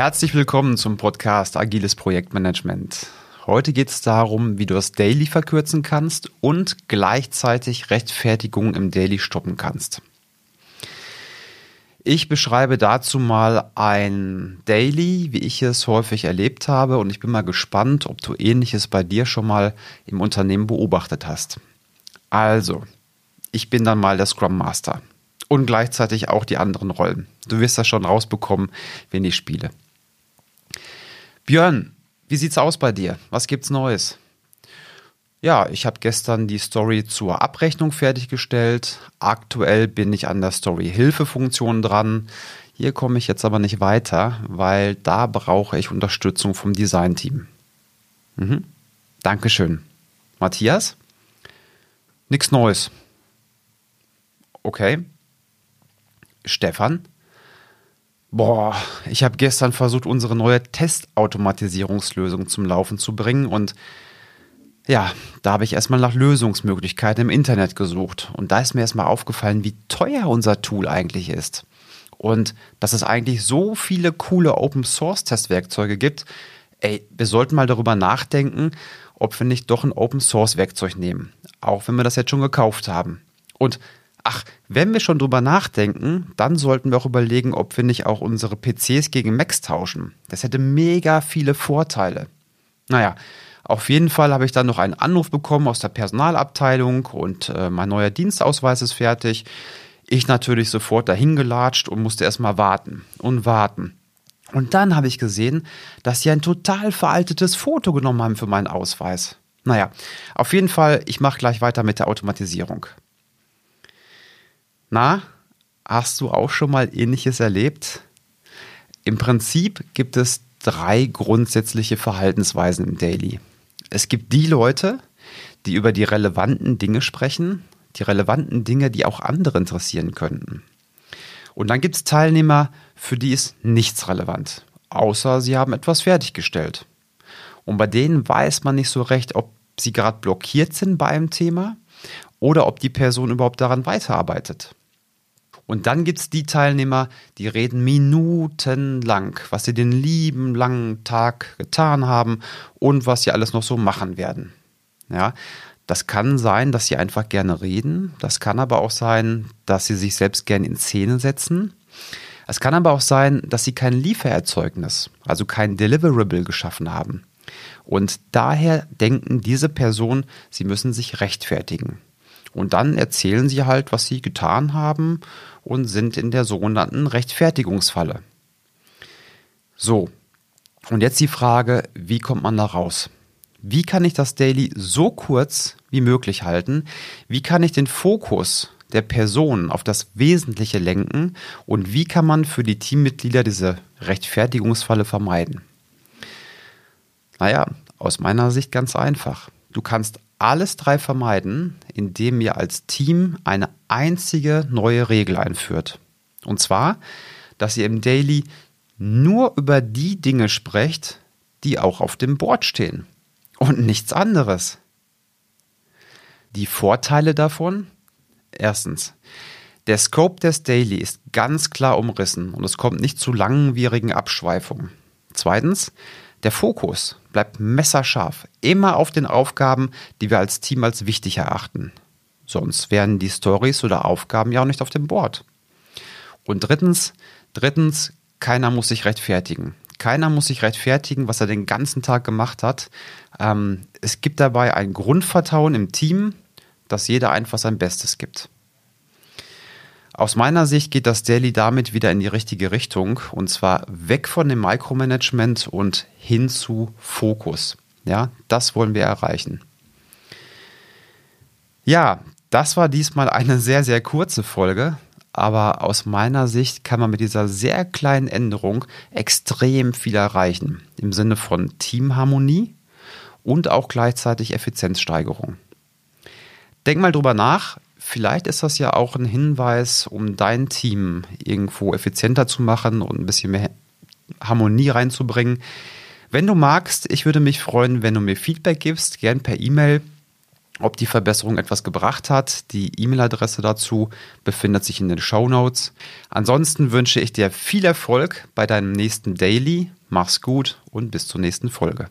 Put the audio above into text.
Herzlich willkommen zum Podcast Agiles Projektmanagement. Heute geht es darum, wie du das Daily verkürzen kannst und gleichzeitig Rechtfertigung im Daily stoppen kannst. Ich beschreibe dazu mal ein Daily, wie ich es häufig erlebt habe und ich bin mal gespannt, ob du ähnliches bei dir schon mal im Unternehmen beobachtet hast. Also, ich bin dann mal der Scrum Master und gleichzeitig auch die anderen Rollen. Du wirst das schon rausbekommen, wenn ich spiele. Björn, wie sieht's aus bei dir? Was gibt's Neues? Ja, ich habe gestern die Story zur Abrechnung fertiggestellt. Aktuell bin ich an der Story-Hilfe-Funktion dran. Hier komme ich jetzt aber nicht weiter, weil da brauche ich Unterstützung vom Design-Team. Mhm. Dankeschön. Matthias? Nichts Neues. Okay. Stefan? Boah, ich habe gestern versucht, unsere neue Testautomatisierungslösung zum Laufen zu bringen und ja, da habe ich erstmal nach Lösungsmöglichkeiten im Internet gesucht. Und da ist mir erstmal aufgefallen, wie teuer unser Tool eigentlich ist. Und dass es eigentlich so viele coole Open Source Testwerkzeuge gibt. Ey, wir sollten mal darüber nachdenken, ob wir nicht doch ein Open Source Werkzeug nehmen. Auch wenn wir das jetzt schon gekauft haben. Und ach, wenn wir schon drüber nachdenken, dann sollten wir auch überlegen, ob wir nicht auch unsere PCs gegen Macs tauschen. Das hätte mega viele Vorteile. Naja, auf jeden Fall habe ich dann noch einen Anruf bekommen aus der Personalabteilung und äh, mein neuer Dienstausweis ist fertig. Ich natürlich sofort dahin gelatscht und musste erstmal warten und warten. Und dann habe ich gesehen, dass sie ein total veraltetes Foto genommen haben für meinen Ausweis. Naja, auf jeden Fall, ich mache gleich weiter mit der Automatisierung. Na, hast du auch schon mal ähnliches erlebt? Im Prinzip gibt es drei grundsätzliche Verhaltensweisen im Daily. Es gibt die Leute, die über die relevanten Dinge sprechen, die relevanten Dinge, die auch andere interessieren könnten. Und dann gibt es Teilnehmer, für die ist nichts relevant, außer sie haben etwas fertiggestellt. Und bei denen weiß man nicht so recht, ob sie gerade blockiert sind bei einem Thema oder ob die Person überhaupt daran weiterarbeitet. Und dann gibt es die Teilnehmer, die reden minutenlang, was sie den lieben langen Tag getan haben und was sie alles noch so machen werden. Ja, das kann sein, dass sie einfach gerne reden. Das kann aber auch sein, dass sie sich selbst gerne in Szene setzen. Es kann aber auch sein, dass sie kein Liefererzeugnis, also kein Deliverable geschaffen haben. Und daher denken diese Personen, sie müssen sich rechtfertigen. Und dann erzählen sie halt, was sie getan haben und sind in der sogenannten Rechtfertigungsfalle. So, und jetzt die Frage, wie kommt man da raus? Wie kann ich das Daily so kurz wie möglich halten? Wie kann ich den Fokus der Person auf das Wesentliche lenken? Und wie kann man für die Teammitglieder diese Rechtfertigungsfalle vermeiden? Naja, aus meiner Sicht ganz einfach. Du kannst alles drei vermeiden, indem ihr als Team eine einzige neue Regel einführt. Und zwar, dass ihr im Daily nur über die Dinge sprecht, die auch auf dem Board stehen und nichts anderes. Die Vorteile davon? Erstens, der Scope des Daily ist ganz klar umrissen und es kommt nicht zu langwierigen Abschweifungen. Zweitens, der Fokus bleibt messerscharf, immer auf den Aufgaben, die wir als Team als wichtig erachten. Sonst wären die Stories oder Aufgaben ja auch nicht auf dem Board. Und drittens, drittens, keiner muss sich rechtfertigen. Keiner muss sich rechtfertigen, was er den ganzen Tag gemacht hat. Ähm, es gibt dabei ein Grundvertrauen im Team, dass jeder einfach sein Bestes gibt. Aus meiner Sicht geht das Daily damit wieder in die richtige Richtung und zwar weg von dem Micromanagement und hin zu Fokus. Ja, das wollen wir erreichen. Ja, das war diesmal eine sehr, sehr kurze Folge, aber aus meiner Sicht kann man mit dieser sehr kleinen Änderung extrem viel erreichen im Sinne von Teamharmonie und auch gleichzeitig Effizienzsteigerung. Denk mal drüber nach, Vielleicht ist das ja auch ein Hinweis, um dein Team irgendwo effizienter zu machen und ein bisschen mehr Harmonie reinzubringen. Wenn du magst, ich würde mich freuen, wenn du mir Feedback gibst, gern per E-Mail ob die Verbesserung etwas gebracht hat. Die E-Mail-Adresse dazu befindet sich in den Show Notes. Ansonsten wünsche ich dir viel Erfolg bei deinem nächsten Daily. Mach's gut und bis zur nächsten Folge.